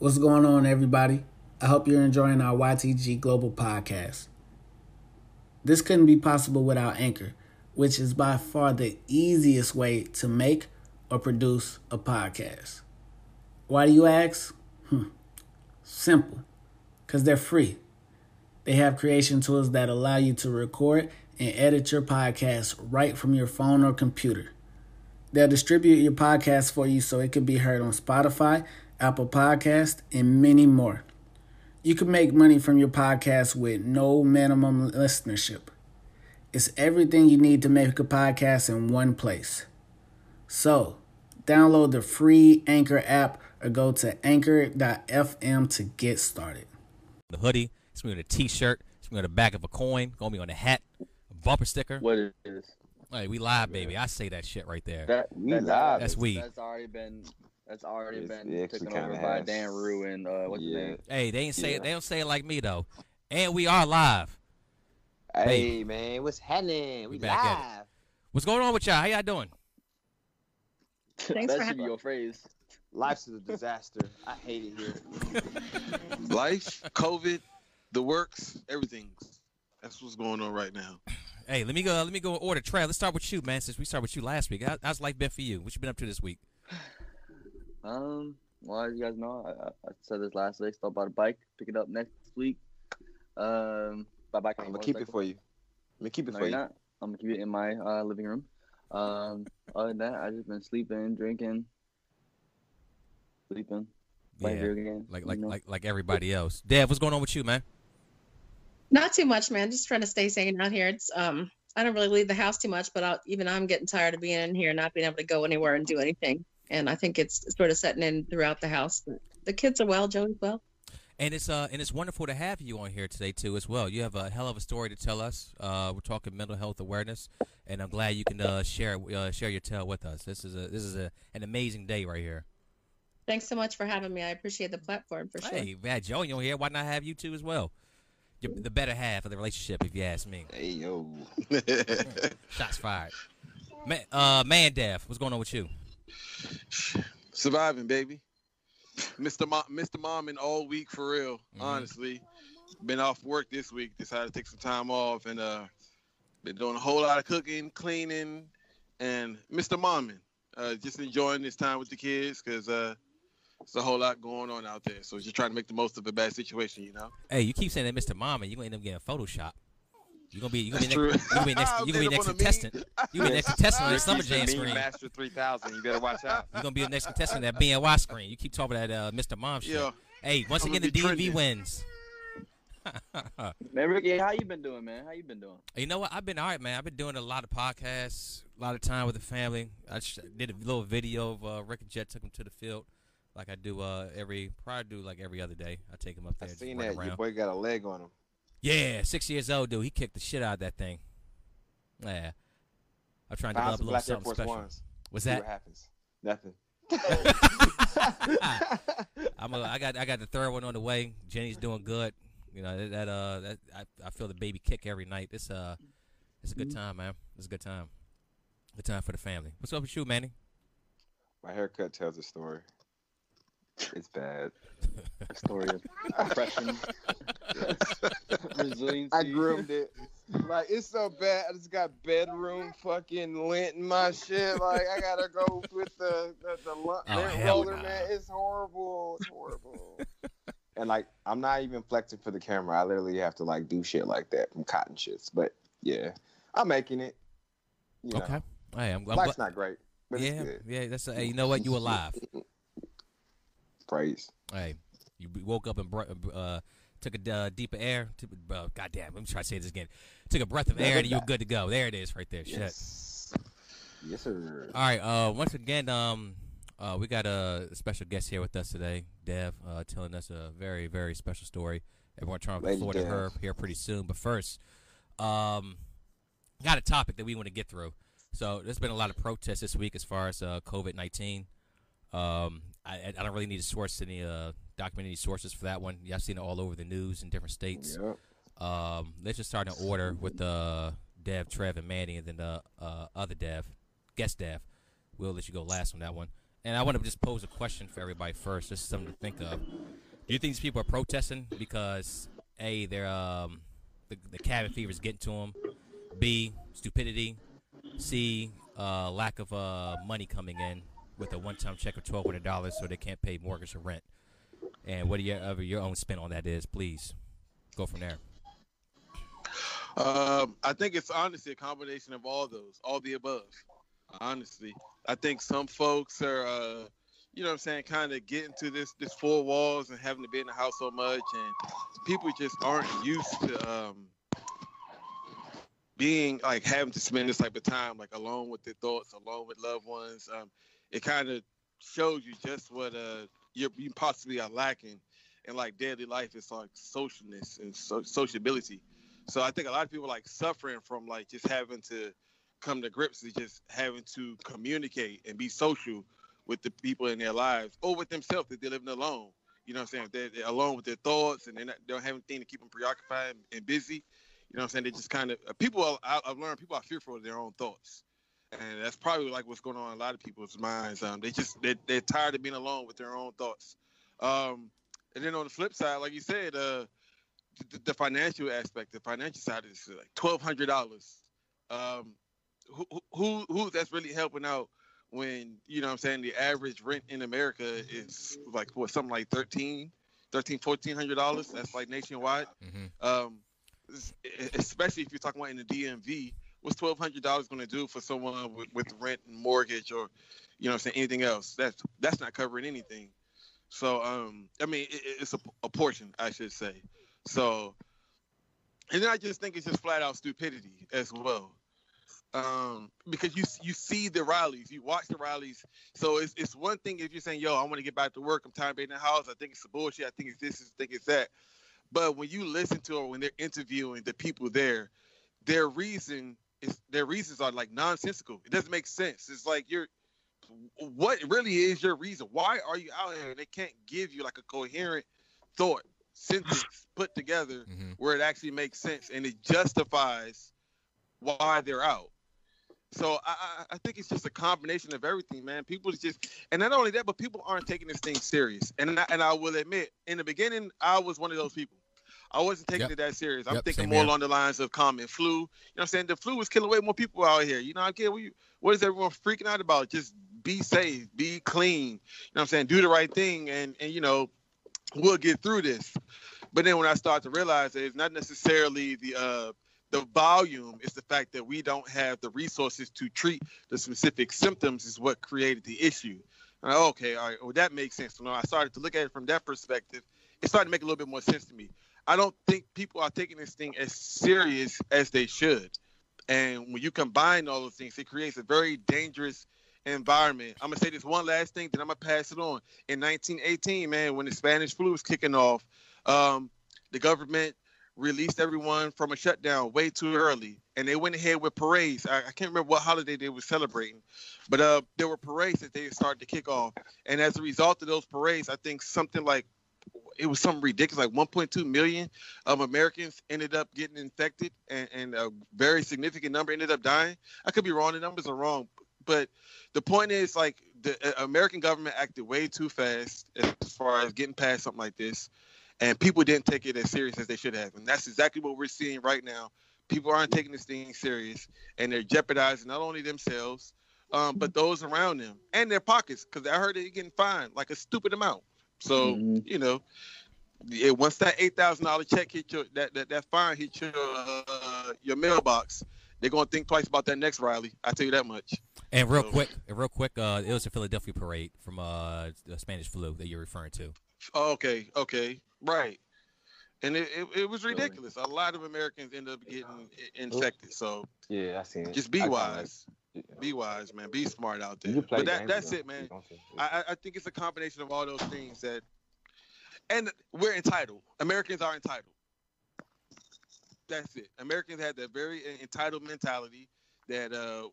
What's going on, everybody? I hope you're enjoying our YTG Global podcast. This couldn't be possible without Anchor, which is by far the easiest way to make or produce a podcast. Why do you ask? Hmm. Simple. Because they're free. They have creation tools that allow you to record and edit your podcast right from your phone or computer. They'll distribute your podcast for you so it can be heard on Spotify, Apple Podcast, and many more. You can make money from your podcast with no minimum listenership. It's everything you need to make a podcast in one place. So, download the free Anchor app or go to anchor.fm to get started. The hoodie, it's gonna be on a t-shirt, it's gonna be on the back of a coin, gonna be on a hat, a bumper sticker. What it is? Hey, we live, baby. I say that shit right there. That, We that's, live. That's we. That's already been. That's already It's- been taken over by has. Dan Rue and uh, what's his Yeah. name? Hey, they ain't say Yeah. it. They don't say it like me though. And we are live. Hey man, what's happening? We, We back at live. What's going on with y'all? How y'all doing? Thanks that for should having- be your phrase. Life's a disaster. I hate it here. life, COVID, the works, everything. That's what's going on right now. Hey, let me go. Let me go in order. Trey, let's start with you, man. Since we started with you last week, How, how's life been for you? What you been up to this week? Um, well, as you guys know, I, I, I said this last week. Still bought a bike. Pick it up next week. Um, by bike. I'm gonna keep it for you. I'm gonna keep it No, for you're not. I'm gonna keep it in my uh, living room. Um, other than that, I just been sleeping, drinking, sleeping, playing Yeah, video games. like like know? like like everybody else. Dev, what's going on with you, man? Not too much, man. Just trying to stay sane out here. It's um, I don't really leave the house too much, but I'll, even I'm getting tired of being in here, not being able to go anywhere and do anything. And I think it's sort of setting in throughout the house. The kids are well, Joey's well. And it's uh and it's wonderful to have you on here today too as well. You have a hell of a story to tell us. Uh, we're talking mental health awareness, and I'm glad you can uh, share uh, share your tale with us. This is a this is a an amazing day right here. Thanks so much for having me. I appreciate the platform for sure. Hey, man, Joe, you on here? Why not have you too as well? You're the better half of the relationship, if you ask me. Hey yo. Shots fired. Man, uh, man, Dev, what's going on with you? Surviving, baby. Mr. Mom, Mr. Momming all week for real. Mhm. Honestly, been off work this week. Decided to take some time off and uh, been doing a whole lot of cooking, cleaning, and Mr. Momming. Uh, just enjoying this time with the kids because uh, it's a whole lot going on out there. So just trying to make the most of a bad situation, you know. Hey, you keep saying that, Mr. Mama, you gonna end up getting Photoshop. You gonna be you gonna That's be true. next, you gonna be next you gonna be next contestant. You gonna be next contestant on the Summer Jam Mean screen. Master 3000. You better watch out. You're gonna be the next contestant on that BNY screen. You keep talking about that uh, Mr. Mom shit. Yeah. Hey, once I'm again, the be DV wins. Man, Ricky, how you been doing, man? How you been doing? you know what? I've been all right, man. I've been doing a lot of podcasts, a lot of time with the family. I sh- did a little video of uh, Rick and Jet took him to the field, like I do uh, every probably do like every other day. I take him up there, just seen run that. Your boy got a leg on him. Yeah, six years old, dude. He kicked the shit out of that thing. Yeah, I'm trying to Found develop a little black something special. Ones. What's that? what happens. Nothing. I'm a, I got I got the third one on the way. Jenny's doing good. You know that, that uh that I, I feel the baby kick every night. It's uh it's a good time, man. It's a good time. Good time for the family. What's up with you, Manny? My haircut tells a story. It's bad. A story of depression, resiliency. I groomed it. Like it's so bad. I just got bedroom fucking lint in my shit. Like I gotta go with the the, the lu- Oh, lint roller, nah. man. It's horrible. It's horrible. and like I'm not even flexing for the camera. I literally have to like do shit like that from cotton shits. But yeah, I'm making it. You know, Okay. Hey, I'm, I'm Black's gl- not great, but yeah, it's good. yeah. That's a, hey, you know what? You alive. Praise. hey, you woke up and br- uh took a uh, deeper air. Took, uh, God damn, let me try to say this again. Took a breath of air and you were good to go. There it is, right there. Shit. Yes. Yes, sir. All right. Uh, once again, um, uh, we got a special guest here with us today, Dev, uh, telling us a very, very special story. Everyone trying to Lady to her here pretty soon. But first, um, got a topic that we want to get through. So there's been a lot of protests this week as far as uh, COVID nineteen. Um, I, I don't really need to source any uh, document any sources for that one. Yeah, I've seen it all over the news in different states. Yep. Um, let's just start in order with uh, Dev, Trev, and Manny, and then the uh, other Dev, guest Dev. We'll let you go last on that one. and I want to just pose a question for everybody first. This is something to think of. Do you think these people are protesting because a they're um the, the cabin fever is getting to them, b stupidity, c uh, lack of uh, money coming in with a one-time check of twelve hundred dollars, so they can't pay mortgage or rent. And whatever your your own spin on that is, please go from there. Um, I think it's honestly a combination of all those, all the above. Honestly, I think some folks are, uh, you know, what I'm saying, kind of getting to this this four walls and having to be in the house so much, and people just aren't used to um, being like having to spend this type of time like alone with their thoughts, alone with loved ones. Um, it kind of shows you just what uh you're, possibly are lacking in like daily life. It's like socialness and so- sociability. So I think a lot of people like suffering from like just having to come to grips with just having to communicate and be social with the people in their lives or with themselves that they're living alone. You know what I'm saying? They're, they're alone with their thoughts and not, they don't have anything to keep them preoccupied and busy. You know what I'm saying? They just kind of people. Are, I've learned people are fearful of their own thoughts, and that's probably like what's going on in a lot of people's minds. Um, they just they, they're tired of being alone with their own thoughts. Um, and then on the flip side, like you said, uh, the, the financial aspect, the financial side is like twelve hundred dollars. Um, who, who who that's really helping out when you know what I'm saying the average rent in America is like what something like 13 13 1400 dollars that's like nationwide Mm-hmm. um especially if you're talking about in the DMV what's twelve hundred dollars going to do for someone with, with rent and mortgage or you know saying anything else that's that's not covering anything so um I mean it, it's a, a portion I should say so and then I just think it's just flat out stupidity as well um, because you you see the rallies, you watch the rallies. So it's it's one thing if you're saying, "Yo, I want to get back to work. I'm tired of being in the house. I think it's bullshit. I think it's this. I think it's that." But when you listen to or when they're interviewing the people there, their reason is their reasons are like nonsensical. It doesn't make sense. It's like you're what really is your reason? Why are you out here? And They can't give you like a coherent thought sentence put together Mm-hmm. where it actually makes sense and it justifies why they're out. So I, I, I think it's just a combination of everything, man. People just, and not only that, but people aren't taking this thing serious. And I, and I will admit, in the beginning, I was one of those people. I wasn't taking Yep. it that serious. I'm Yep, thinking more here. along the lines of common flu. You know what I'm saying? The flu is killing way more people out here. You know, I get what, you, what is everyone freaking out about? Just be safe, be clean. You know what I'm saying? Do the right thing, and and you know, we'll get through this. But then when I start to realize that it's not necessarily the uh, the volume, it's the fact that we don't have the resources to treat the specific symptoms is what created the issue. And I, okay, all right, well that makes sense. So when I started to look at it from that perspective, it started to make a little bit more sense to me. I don't think people are taking this thing as serious as they should. And when you combine all those things, it creates a very dangerous environment. I'm gonna say this one last thing, then I'm gonna pass it on. In 1918, man, when the Spanish flu was kicking off, um, the government released everyone from a shutdown way too early, and they went ahead with parades. I, I can't remember what holiday they were celebrating, but uh, there were parades that they started to kick off, and as a result of those parades, I think something like it was something ridiculous, like 1.2 million of Americans ended up getting infected, and, and a very significant number ended up dying. I could be wrong; the numbers are wrong, but the point is, like, the uh, American government acted way too fast as far as getting past something like this, and people didn't take it as serious as they should have, and that's exactly what we're seeing right now. People aren't taking this thing serious, and they're jeopardizing not only themselves, um, but those around them and their pockets, because I heard they're getting fined like a stupid amount. So Mhm. you know, yeah, once that eight thousand dollar check hit your that, that that fine hit your uh, your mailbox, they're gonna think twice about that next rally. I tell you that much. And real So- quick, and real quick, uh, it was a Philadelphia parade from uh, the Spanish flu that you're referring to. Oh, okay, okay, right. And it, it, it was ridiculous. A lot of Americans end up getting infected. So Yeah, I seen it. just be wise. Be wise, man. Be smart out there. But that, that's it, man. you don't take it. I, I- think it's a combination of all those things that, and we're entitled. Americans are entitled. That's it. Americans have that very entitled mentality that, uh,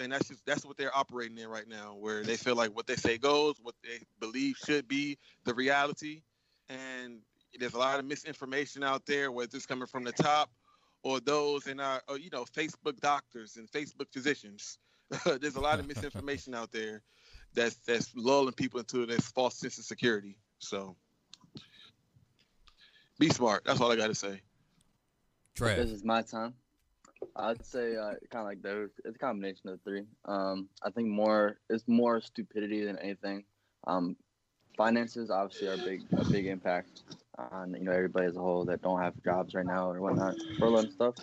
and that's just that's what they're operating in right now, where they feel like what they say goes, what they believe should be the reality, and there's a lot of misinformation out there, whether it's coming from the top or those in our, or, you know, Facebook doctors and Facebook physicians There's a lot of misinformation out there that's that's lulling people into this false sense of security. So be smart. That's all I got to say. Trev. This is my time. I'd say uh, kind of like those. It's a combination of the three. Um, I think more it's more stupidity than anything. Um, finances obviously are big a big impact on you know everybody as a whole that don't have jobs right now or whatnot, furlough and stuff.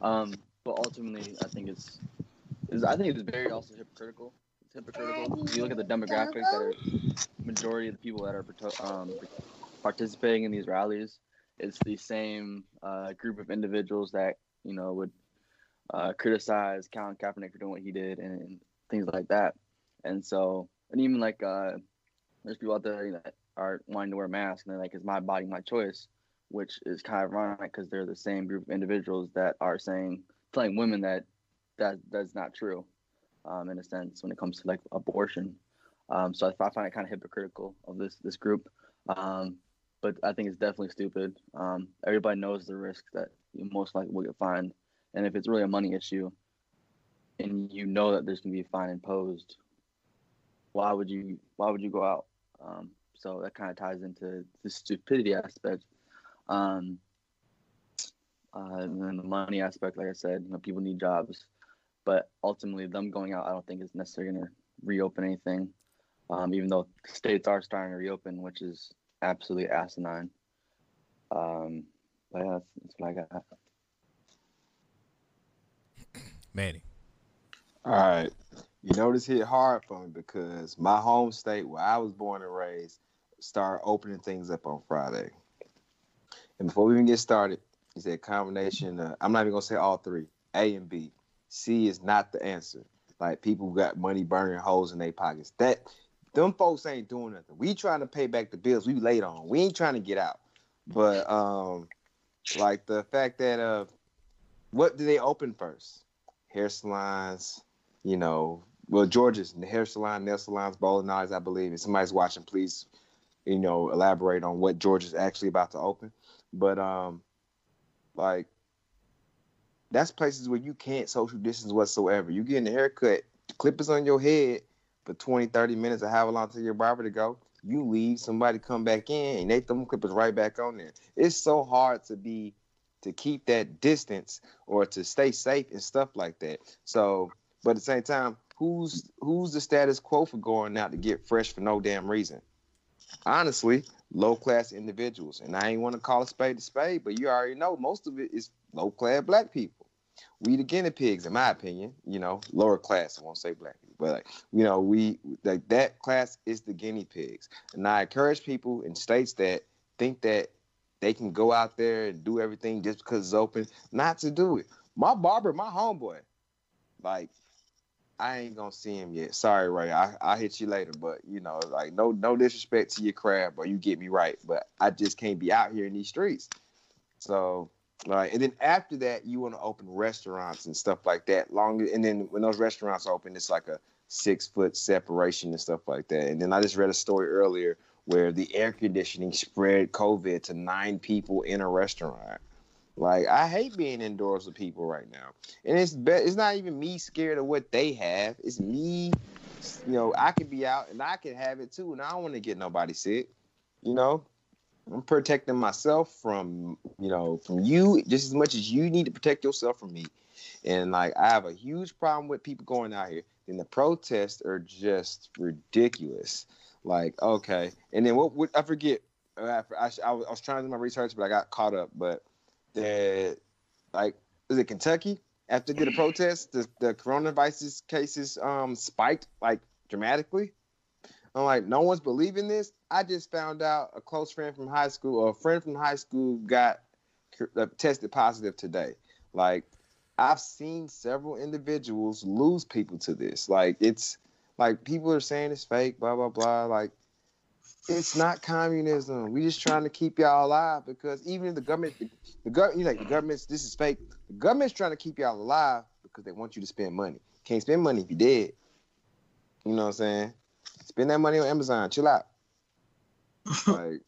Um, but ultimately, I think it's, it's I think it's very also hypocritical. It's hypocritical. If you look at the demographics that are majority of the people that are um, participating in these rallies, it's the same uh, group of individuals that you know would uh, criticize Colin Kaepernick for doing what he did and, and, things like that. And so, and even like uh, there's people out there that are wanting to wear masks and they're like, "It's my body, my choice," which is kind of ironic because they're the same group of individuals that are saying, telling women that that that's not true, um, in a sense when it comes to like abortion. Um, so I, I find it kind of hypocritical of this this group. Um, but I think it's definitely stupid. Um, everybody knows the risk that you most likely will get fined, and if it's really a money issue, and you know that there's gonna be a fine imposed, why would you why would you go out? Um, so that kind of ties into the stupidity aspect. Um, uh, and then the money aspect, like I said, you know, people need jobs, but ultimately, them going out, I don't think is necessarily going to reopen anything. Um, even though states are starting to reopen, which is absolutely asinine. Um, but yeah, that's, that's what I got. Manny. All right. You know this hit hard for me because my home state where I was born and raised started opening things up on Friday. And before we even get started, he said combination. Of, I'm not even gonna say all three. A and B. C is not the answer. Like people got money burning holes in their pockets. That them folks ain't doing nothing. We trying to pay back the bills we late on. We ain't trying to get out. But um, like the fact that uh, what do they open first? Hair salons, you know. Well, Georgia's the hair salon, nail salons, bowling alleys, I believe. If somebody's watching, please, you know, elaborate on what Georgia is actually about to open. But um, like that's places where you can't social distance whatsoever. You getting a haircut, clippers on your head for 20, 30 minutes or however long to your barber to go. You leave, somebody come back in, and they throw clippers right back on there. It's so hard to be to keep that distance or to stay safe and stuff like that. So, but at the same time, who's who's the status quo for going out to get fresh for no damn reason? Honestly, low class individuals. And I ain't want to call a spade a spade, but you already know most of it is low class black people. We the guinea pigs, in my opinion. You know, lower class. I won't say black people, but like, you know, we like that class is the guinea pigs. And I encourage people in states that think that they can go out there and do everything just because it's open, not to do it. My barber, my homeboy, like I ain't gonna see him yet. Sorry, Ray. I I hit you later, but you know, like no no disrespect to your crab, but you get me right. But I just can't be out here in these streets. So like, and then after that, you want to open restaurants and stuff like that. Long and then when those restaurants open, it's like a six foot separation and stuff like that. And then I just read a story earlier where the air conditioning spread COVID to nine people in a restaurant. Like I hate being indoors with people right now, and it's be- it's not even me scared of what they have. It's me, you know. I could be out and I could have it too, and I don't want to get nobody sick. You know, I'm protecting myself from you know from you just as much as you need to protect yourself from me. And like I have a huge problem with people going out here. And the protests are just ridiculous. Like okay, and then what? what I forget. I, I, I was trying to do my research, but I got caught up. But that like is it Kentucky after did a protest the, the coronavirus cases um spiked like dramatically. I'm like, no one's believing this. I just found out a close friend from high school or a friend from high school got uh, tested positive today. Like, I've seen several individuals lose people to this. Like, it's like people are saying it's fake, blah blah blah. Like, it's not communism. We just trying to keep y'all alive because even if the government, the, government, you like the government's this is fake. The government's trying to keep y'all alive because they want you to spend money. Can't spend money if you're dead. You know what I'm saying? Spend that money on Amazon. Chill out. like,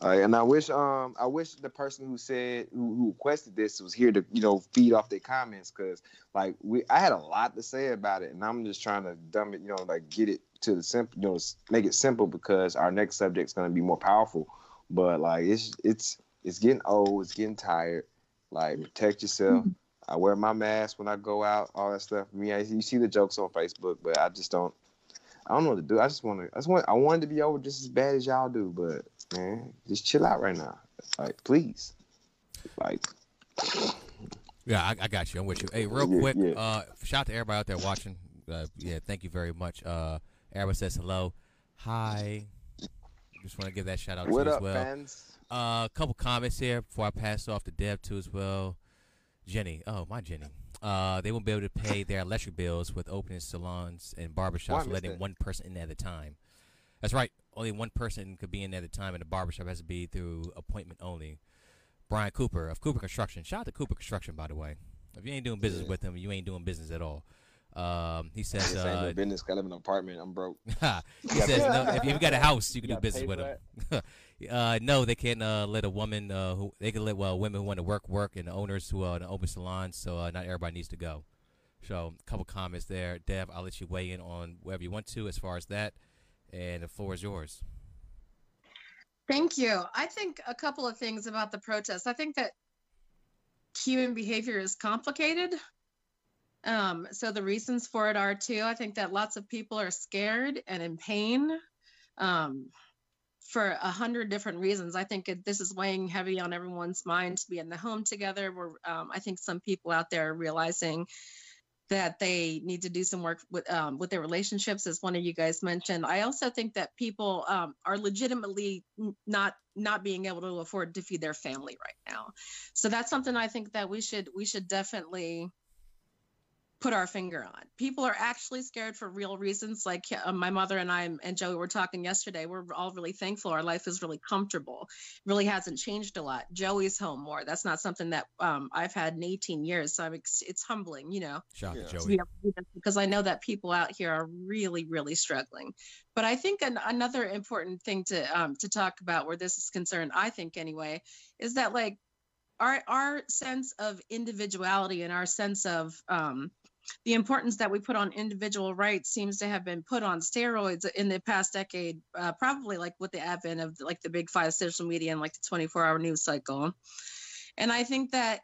and I wish um I wish the person who said who, who requested this was here to you know feed off their comments because like we I had a lot to say about it and I'm just trying to dumb it you know like get it to the simple you know make it simple because our next subject's gonna be more powerful but like it's it's it's getting old it's getting tired like protect yourself I wear my mask when I go out all that stuff me I, you see the jokes on Facebook but I just don't I don't know what to do I just want to I just want I wanted to be over just as bad as y'all do but man. Just chill out right now. Like, please. Like, Yeah, I, I got you. I'm with you. Hey, real Yeah, quick, yeah. uh, shout out to everybody out there watching. Uh, yeah, thank you very much. Uh, everybody says hello, hi. Just want to give that shout out what to you up, as well. fans? Uh, a couple comments here before I pass off to Deb too as well. Jenny, oh my Jenny. Uh, they won't be able to pay their electric bills with opening salons and barbershops, letting one person in at a time. That's right. Only one person could be in at a time, and the barbershop has to be through appointment only. Brian Cooper of Cooper Construction. Shout out to Cooper Construction, by the way. If you ain't doing business Yeah. with him, you ain't doing business at all. Um, he says, This ain't uh, no business. 'cause I live in an apartment. I'm broke. he says, no, if you've got a house, you can do business with for him. uh, no, they can't uh, let a woman uh, who they can let well women who want to work work and the owners who are uh, open salons. So uh, not everybody needs to go. So a couple comments there, Dev. I'll let you weigh in on whatever you want to as far as that, and the floor is yours. Thank you. I think a couple of things about the protest. I think that human behavior is complicated. Um, so the reasons for it are too. I think that lots of people are scared and in pain um, for a hundred different reasons. I think it, this is weighing heavy on everyone's mind to be in the home together. We're, um, I think some people out there are realizing that they need to do some work with um, with their relationships, as one of you guys mentioned. I also think that people um, are legitimately not not being able to afford to feed their family right now. So that's something I think that we should we should definitely put our finger on. People are actually scared for real reasons. Like uh, my mother and I and Joey were talking yesterday. We're all really thankful. Our life is really comfortable. Really hasn't changed a lot. Joey's home more. That's not something that um, I've had in 18 years. So I'm ex- it's humbling, you know Shout out Yeah. to to Joey. be able to do this because I know that people out here are really, really struggling. But I think an, another important thing to um, to talk about where this is concerned, I think anyway, is that like our our sense of individuality and our sense of um, the importance that we put on individual rights seems to have been put on steroids in the past decade, uh, probably like with the advent of like the big five social media and like the 24 hour news cycle. And I think that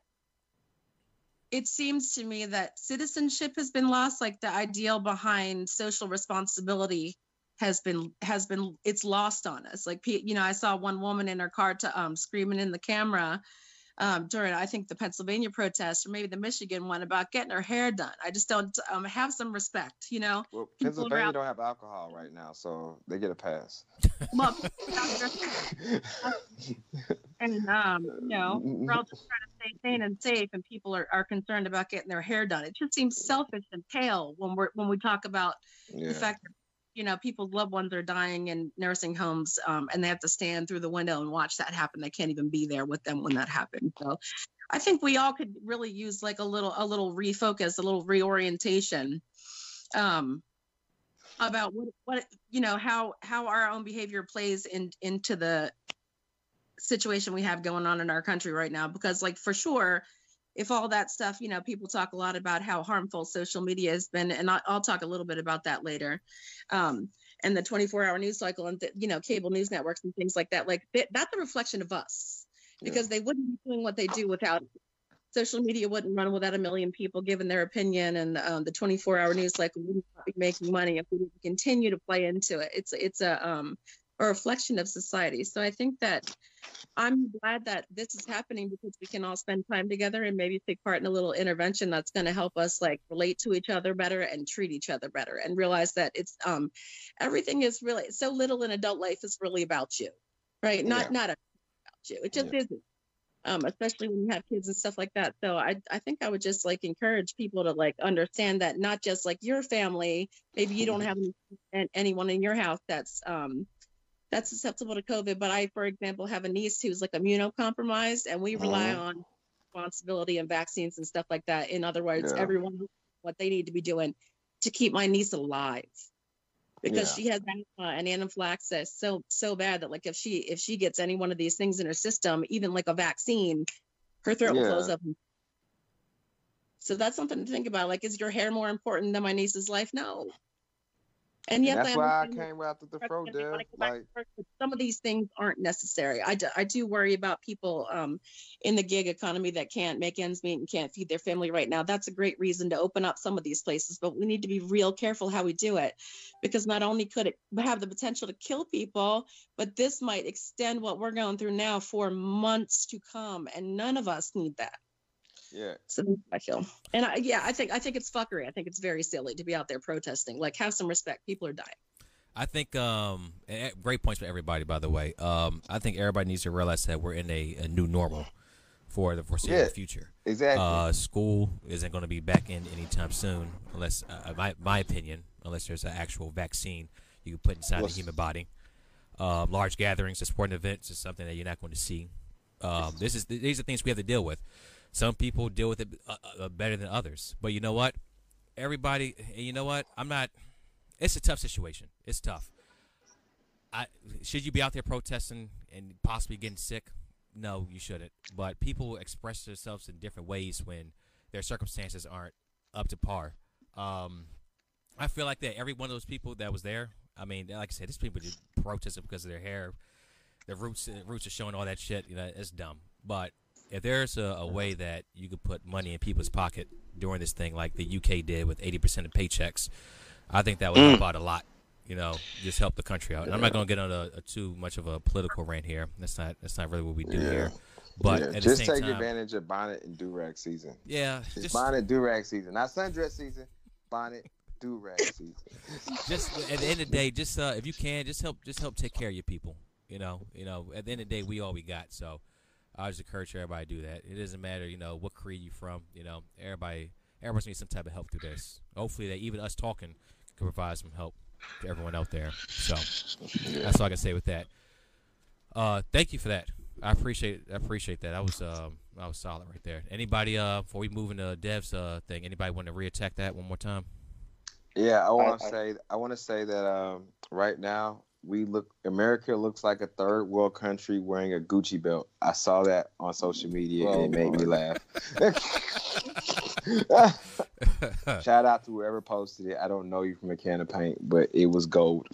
it seems to me that citizenship has been lost like the ideal behind social responsibility has been has been it's lost on us like you know i saw one woman in her car to um screaming in the camera um, during I think the Pennsylvania protest or maybe the Michigan one about getting her hair done. I just don't um, have some respect, you know. Well, Pennsylvania around- don't have alcohol right now, so they get a pass. Well, and um, you know, we're all just trying to stay sane and safe, and people are, are concerned about getting their hair done. It just seems selfish and pale when we're when we talk about yeah. the fact that you know people's loved ones are dying in nursing homes um, and they have to stand through the window and watch that happen they can't even be there with them when that happens. so i think we all could really use like a little a little refocus a little reorientation um, about what what you know how how our own behavior plays in into the situation we have going on in our country right now because like for sure if all that stuff, you know, people talk a lot about how harmful social media has been, and I'll talk a little bit about that later. Um, and the 24-hour news cycle, and the, you know, cable news networks and things like that. Like that, that's a reflection of us, because they wouldn't be doing what they do without social media. Wouldn't run without a million people giving their opinion, and um, the 24-hour news cycle wouldn't be making money if we didn't continue to play into it. It's it's a um, a reflection of society. So I think that I'm glad that this is happening because we can all spend time together and maybe take part in a little intervention that's going to help us like relate to each other better and treat each other better and realize that it's um everything is really so little in adult life is really about you right not Yeah. not about you it just Yeah. isn't um especially when you have kids and stuff like that so i i think i would just like encourage people to like understand that not just like your family maybe you don't have any, anyone in your house that's um that's susceptible to COVID. But I, for example, have a niece who's like immunocompromised, and we rely Mhm. on responsibility and vaccines and stuff like that. In other words, Yeah. everyone what they need to be doing to keep my niece alive. because Yeah. she has asthma and anaphylaxis so so bad that like if she if she gets any one of these things in her system, even like a vaccine, her throat will close up. So that's something to think about. Like, is your hair more important than my niece's life? No. And And that's I why I came after the president fro, Dev. wanna go back Like, to some of these things aren't necessary. I do, I do worry about people um, in the gig economy that can't make ends meet and can't feed their family right now. That's a great reason to open up some of these places, but we need to be real careful how we do it because not only could it have the potential to kill people, but this might extend what we're going through now for months to come, and none of us need that. Yeah, So that's I feel, and I, yeah, I think I think it's fuckery. I think it's very silly to be out there protesting. Like, have some respect. People are dying. I think um, great points for everybody. By the way, um, I think everybody needs to realize that we're in a, a new normal for the foreseeable Yeah. future. exactly. Uh, school isn't going to be back in anytime soon, unless, uh, my my opinion, unless there's an actual vaccine you can put inside Well, the human body. Um, large gatherings, and sporting events is something that you're not going to see. Um, this is these are things we have to deal with. Some people deal with it uh, uh, better than others, but you know what? Everybody, you know what? I'm not. It's a tough situation. It's tough. I should you be out there protesting and possibly getting sick? No, you shouldn't. But people express themselves in different ways when their circumstances aren't up to par. Um, I feel like that every one of those people that was there. I mean, like I said, these people just protested because of their hair. Their roots, the roots are showing all that shit. You know, it's dumb. But if there's a, a way that you could put money in people's pocket during this thing, like the UK did with 80% of paychecks, I think that would help out a lot. You know, just help the country out. And I'm not going to get on a, a too much of a political rant here. That's not that's not really what we do Yeah. here. But yeah. at the just same take time, advantage of bonnet and do rag season. yeah, It's just bonnet do rag season, not sundress season. Bonnet do rag season. just at the end of the day, just uh, if you can, just help, just help take care of your people. You know, you know. At the end of the day, we all we got. So I just encourage everybody to do that. It doesn't matter, you know, what creed you from. You know, everybody, everybody needs some type of help through this. Hopefully, that even us talking can provide some help to everyone out there. So that's all I can say with that. Uh, thank you for that. I appreciate, I appreciate that. I was, um, I was solid right there. Anybody, uh, before we move into Dev's uh thing, anybody want to reattack that one more time? Yeah, I want to say I want to say that um, right now we look America looks like a third world country wearing a Gucci belt. I saw that on social media and it Oh, made me laugh. Shout out to whoever posted it. I don't know you from a can of paint, but it was gold.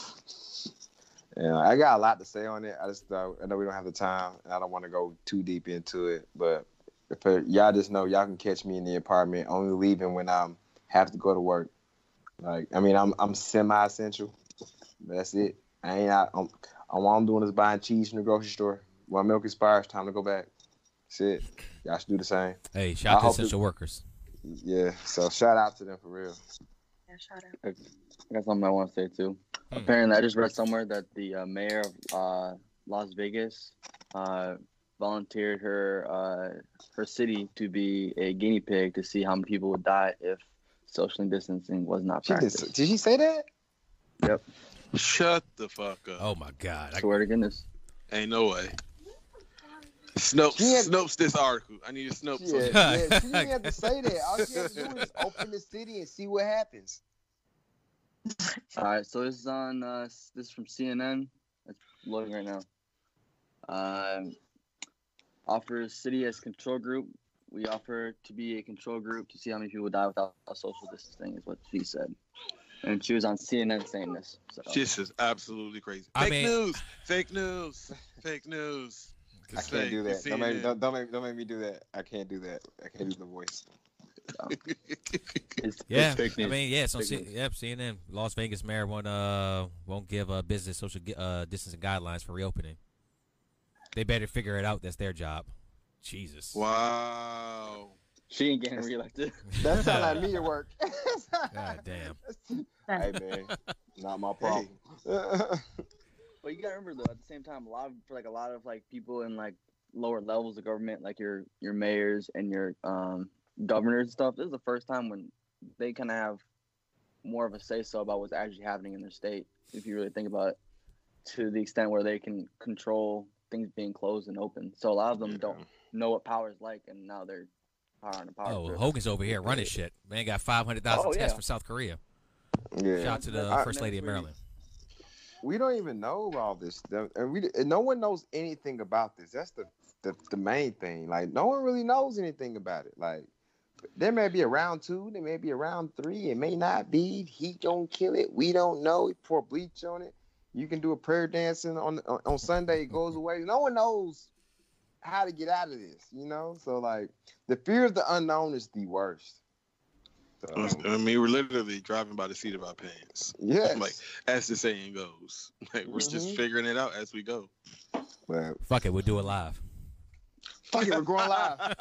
And I got a lot to say on it. I just uh, I know we don't have the time, and I don't want to go too deep into it. But if uh, y'all just know, y'all can catch me in the apartment, only leaving when I'm have to go to work. Like I mean, I'm I'm semi-essential. That's it. I ain't out. I'm, all I'm doing is buying cheese from the grocery store. When milk expires, time to go back. That's it. Y'all should do the same. Hey, shout out to hope essential workers. Yeah. So shout out to them for real. Yeah, shout out. I got something I want to say too. Hmm. Apparently, I just read somewhere that the uh, mayor of uh, Las Vegas uh, volunteered her uh, her city to be a guinea pig to see how many people would die if social distancing was not She did, practiced. did she say that? Shut the fuck up. Oh my God! I, Swear to goodness. Ain't no way. Snopes, She had- Snopes this article. I need to Snopes. Yeah, on yeah, she didn't have to say that. All she had to do is open the city and see what happens. All right, so this is on uh, this is from CNN. It's loading right now. Um, offers city as control group. We offer to be a control group to see how many people die without social distancing, is what she said. And she was on CNN saying this. So This is absolutely crazy. I Fake mean- news. Fake news. Fake news. I can't fake. do that. Don't make, don't, don't, make, don't make me do that. I can't do that. I can't do the voice. it's, yeah, it's I mean, yeah. So, Fake C- news. yep, CNN. Las Vegas mayor won't uh won't give uh, business social uh distancing guidelines for reopening. They better figure it out. That's their job. Jesus. wow. She ain't getting reelected. That's sounds like me at work. God damn. hey man, not my problem. But you gotta remember though, at the same time, a lot of for like a lot of like people in like lower levels of government, like your your mayors and your um, governors and stuff. This is the first time when they kind of have more of a say so about what's actually happening in their state. If you really think about it, to the extent where they can control things being closed and open. So a lot of them don't know what power is like, and now they're power on the power. Oh, trip. Hogan's over here running shit. Man got five hundred thousand Oh, tests yeah. from South Korea. yeah. Shout out to the I- first lady of Maryland. we don't even know all this stuff, and we and no one knows anything about this. That's the, the the main thing. Like no one really knows anything about it. Like there may be a round two, there may be a round three. It may not be. He don't kill it. We don't know. He pour bleach on it. You can do a prayer dancing on on, on Sunday. It goes away. No one knows how to get out of this. You know. So like the fear of the unknown is the worst. So, I mean, we're literally driving by the seat of our pants. yes. Like as the saying goes, like we're just Mhm. figuring it out as we go. but Fuck it, we'll do it live. fuck it, we're going live.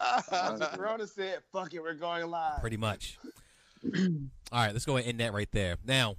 Corona said, "Fuck it, we're going live." Pretty much. All right, let's go ahead and end that right there. Now,